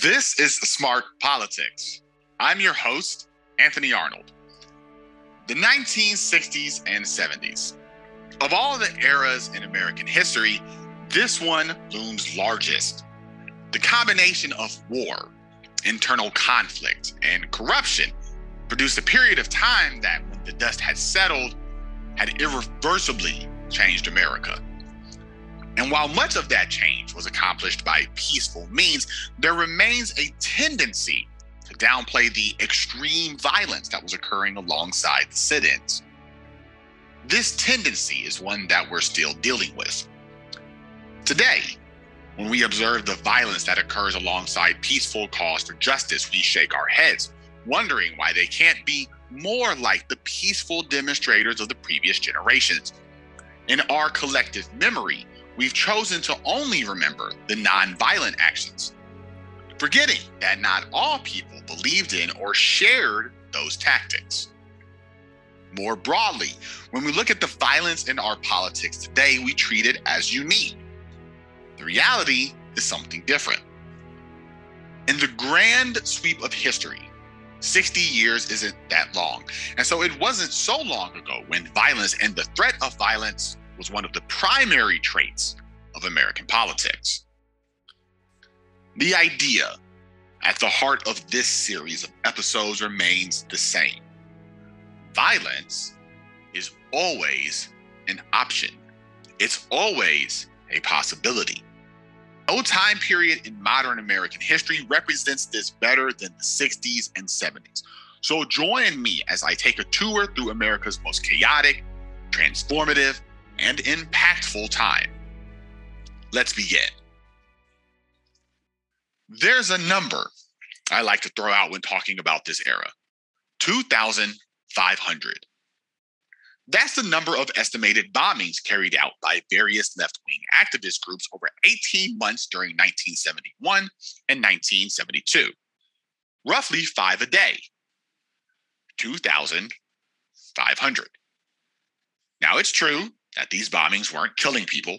This is Smart Politics. I'm your host, Anthony Arnold. The 1960s and 70s. Of all the eras in American history, this one looms largest. The combination of war, internal conflict, and corruption produced a period of time that, when the dust had settled, had irreversibly changed America. And while much of that change was accomplished by peaceful means, there remains a tendency to downplay the extreme violence that was occurring alongside the sit ins. This tendency is one that we're still dealing with. Today, when we observe the violence that occurs alongside peaceful calls for justice, we shake our heads, wondering why they can't be more like the peaceful demonstrators of the previous generations. In our collective memory, we've chosen to only remember the nonviolent actions, forgetting that not all people believed in or shared those tactics. More broadly, when we look at the violence in our politics today, we treat it as unique. The reality is something different. In the grand sweep of history, 60 years isn't that long. And so it wasn't so long ago when violence and the threat of violence was one of the primary traits of American politics. The idea at the heart of this series of episodes remains the same violence is always an option, it's always a possibility. No time period in modern American history represents this better than the 60s and 70s. So join me as I take a tour through America's most chaotic, transformative, and impactful time. Let's begin. There's a number I like to throw out when talking about this era 2,500. That's the number of estimated bombings carried out by various left wing activist groups over 18 months during 1971 and 1972. Roughly five a day. 2,500. Now, it's true that these bombings weren't killing people.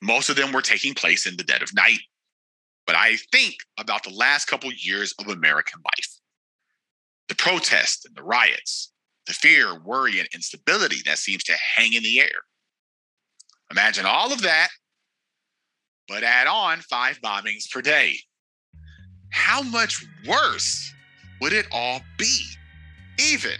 Most of them were taking place in the dead of night. But I think about the last couple years of American life the protests and the riots, the fear, worry, and instability that seems to hang in the air. Imagine all of that, but add on five bombings per day. How much worse would it all be? Even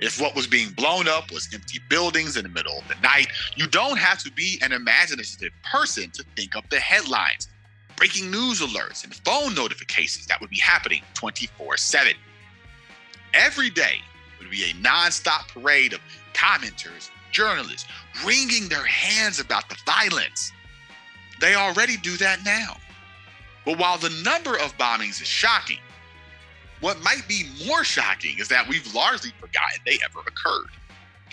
if what was being blown up was empty buildings in the middle of the night, you don't have to be an imaginative person to think up the headlines, breaking news alerts, and phone notifications that would be happening 24 7. Every day, would be a nonstop parade of commenters, journalists, wringing their hands about the violence. They already do that now. But while the number of bombings is shocking, what might be more shocking is that we've largely forgotten they ever occurred.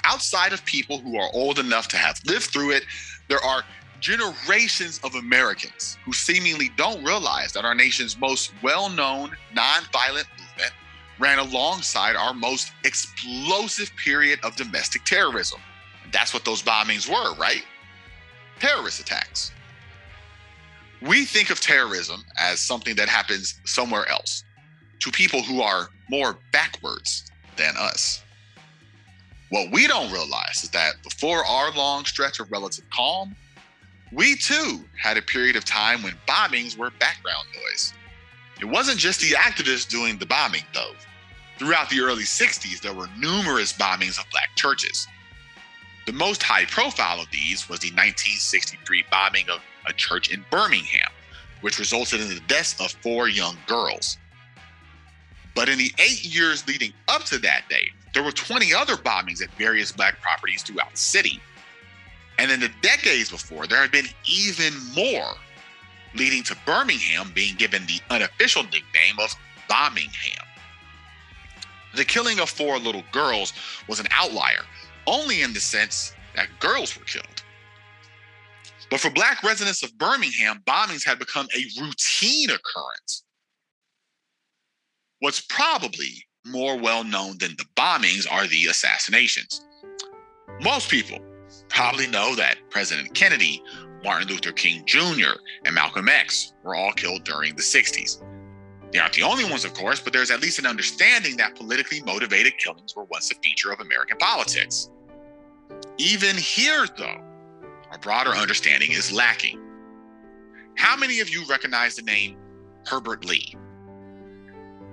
Outside of people who are old enough to have lived through it, there are generations of Americans who seemingly don't realize that our nation's most well known nonviolent movement ran alongside our most explosive period of domestic terrorism. And that's what those bombings were, right? Terrorist attacks. We think of terrorism as something that happens somewhere else to people who are more backwards than us. What we don't realize is that before our long stretch of relative calm, we too had a period of time when bombings were background noise. It wasn't just the activists doing the bombing, though. Throughout the early 60s, there were numerous bombings of Black churches. The most high profile of these was the 1963 bombing of a church in Birmingham, which resulted in the deaths of four young girls. But in the eight years leading up to that day, there were 20 other bombings at various Black properties throughout the city. And in the decades before, there had been even more, leading to Birmingham being given the unofficial nickname of Bombingham. The killing of four little girls was an outlier, only in the sense that girls were killed. But for Black residents of Birmingham, bombings had become a routine occurrence. What's probably more well known than the bombings are the assassinations. Most people probably know that President Kennedy, Martin Luther King Jr., and Malcolm X were all killed during the 60s. They aren't the only ones, of course, but there's at least an understanding that politically motivated killings were once a feature of American politics. Even here, though, a broader understanding is lacking. How many of you recognize the name Herbert Lee?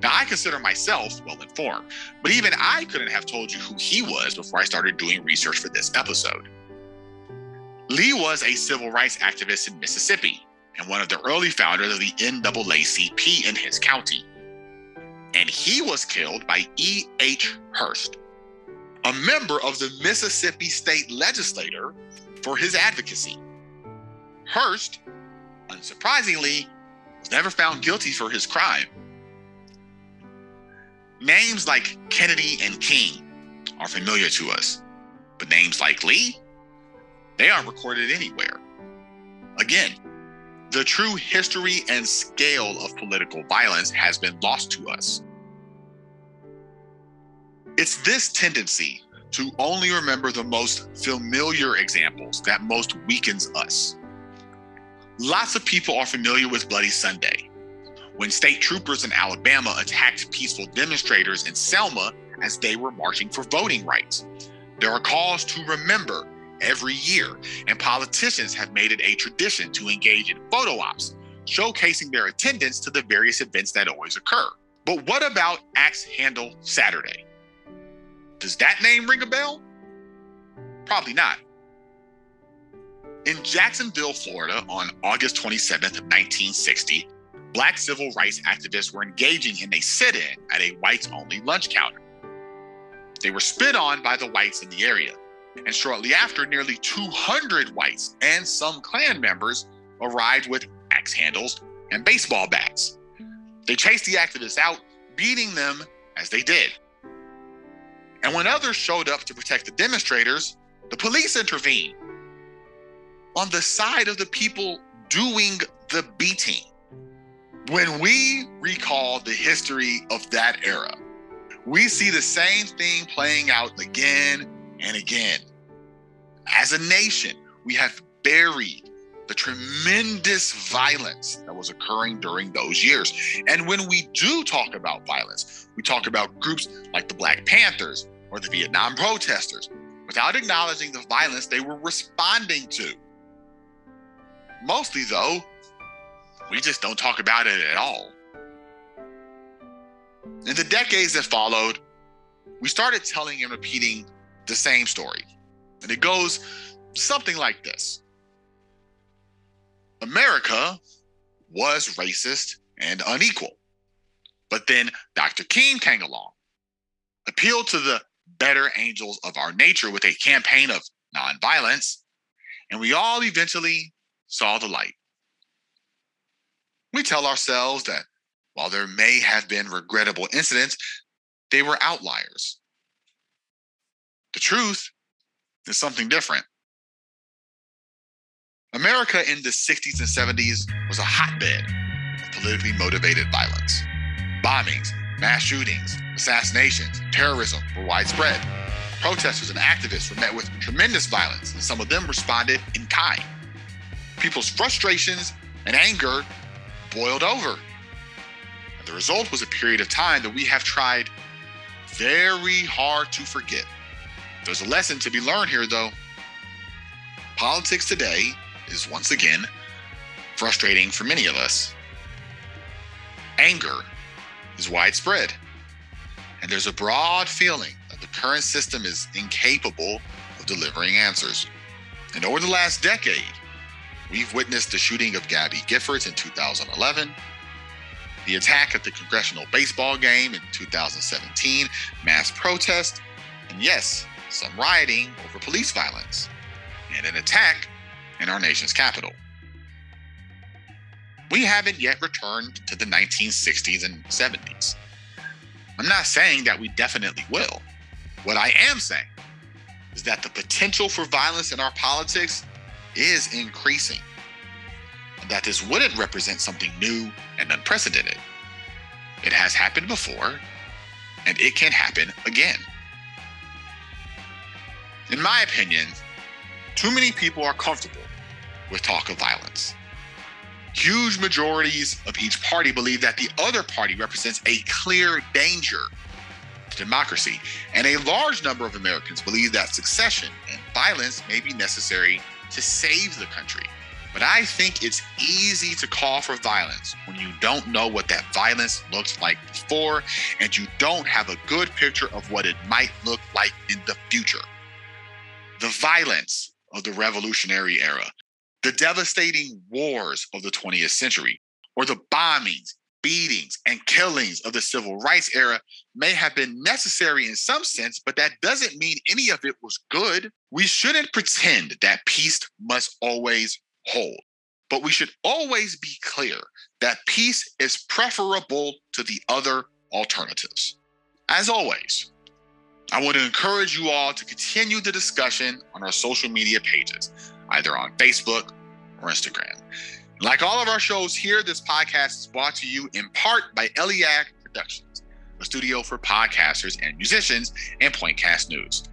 Now, I consider myself well informed, but even I couldn't have told you who he was before I started doing research for this episode. Lee was a civil rights activist in Mississippi and one of the early founders of the NAACP in his county. And he was killed by E.H. Hurst, a member of the Mississippi state legislature for his advocacy. Hurst, unsurprisingly, was never found guilty for his crime. Names like Kennedy and King are familiar to us, but names like Lee, they aren't recorded anywhere. Again, the true history and scale of political violence has been lost to us. It's this tendency to only remember the most familiar examples that most weakens us. Lots of people are familiar with Bloody Sunday, when state troopers in Alabama attacked peaceful demonstrators in Selma as they were marching for voting rights. There are calls to remember every year, and politicians have made it a tradition to engage in photo ops, showcasing their attendance to the various events that always occur. But what about Axe Handle Saturday? Does that name ring a bell? Probably not. In Jacksonville, Florida, on August 27th 1960, Black civil rights activists were engaging in a sit-in at a whites-only lunch counter. They were spit on by the whites in the area, and shortly after, nearly 200 whites and some Klan members arrived with axe handles and baseball bats. They chased the activists out, beating them as they did. And when others showed up to protect the demonstrators, the police intervened on the side of the people doing the beating. When we recall the history of that era, we see the same thing playing out again and again. As a nation, we have buried the tremendous violence that was occurring during those years. And when we do talk about violence, we talk about groups like the Black Panthers or the Vietnam protesters without acknowledging the violence they were responding to. Mostly, though, we just don't talk about it at all. In the decades that followed, we started telling and repeating the same story. And it goes something like this America was racist and unequal. But then Dr. King came along, appealed to the better angels of our nature with a campaign of nonviolence, and we all eventually saw the light. We tell ourselves that while there may have been regrettable incidents, they were outliers. The truth is something different. America in the 60s and 70s was a hotbed of politically motivated violence. Bombings, mass shootings, assassinations, terrorism were widespread. Protesters and activists were met with tremendous violence, and some of them responded in kind. People's frustrations and anger boiled over. And the result was a period of time that we have tried very hard to forget. There's a lesson to be learned here, though. Politics today is once again frustrating for many of us. Anger is widespread, and there's a broad feeling that the current system is incapable of delivering answers. And over the last decade, we've witnessed the shooting of Gabby Giffords in 2011, the attack at the congressional baseball game in 2017, mass protest, and yes, some rioting over police violence, and an attack in our nation's capital. We haven't yet returned to the 1960s and 70s. I'm not saying that we definitely will. What I am saying is that the potential for violence in our politics is increasing, and that this wouldn't represent something new and unprecedented. It has happened before, and it can happen again. In my opinion, too many people are comfortable with talk of violence. Huge majorities of each party believe that the other party represents a clear danger to democracy, and a large number of Americans believe that succession and violence may be necessary to save the country. But I think it's easy to call for violence when you don't know what that violence looks like before and you don't have a good picture of what it might look like in the future. The violence of the Revolutionary Era, the devastating wars of the 20th century, or the bombings, beatings, and killings of the Civil Rights era may have been necessary in some sense, but that doesn't mean any of it was good. We shouldn't pretend that peace must always hold. But we should always be clear that peace is preferable to the other alternatives. As always, I want to encourage you all to continue the discussion on our social media pages, either on Facebook or Instagram. Like all of our shows here, this podcast is brought to you in part by Eliac Productions, a studio for podcasters and musicians and Pointcast News.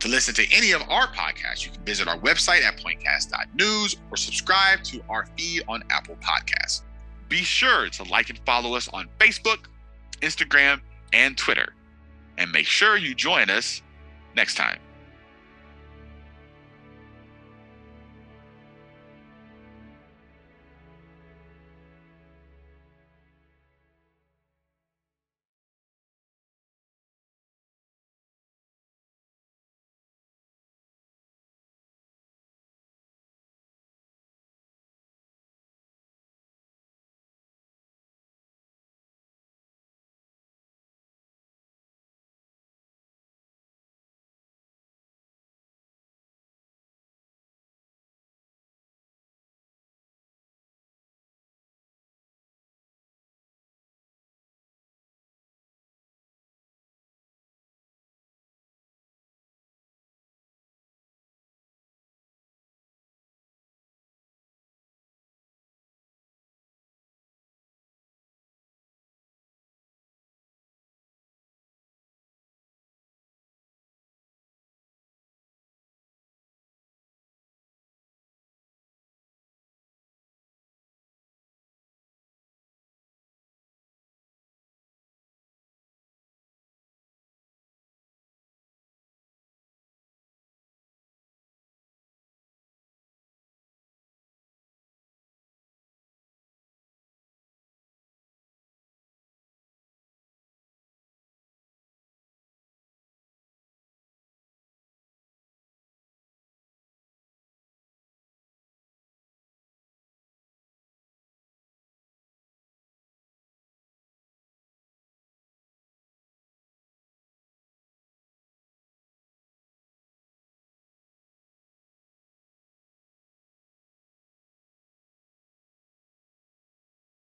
To listen to any of our podcasts, you can visit our website at pointcast.news or subscribe to our feed on Apple Podcasts. Be sure to like and follow us on Facebook, Instagram, and Twitter. And make sure you join us next time.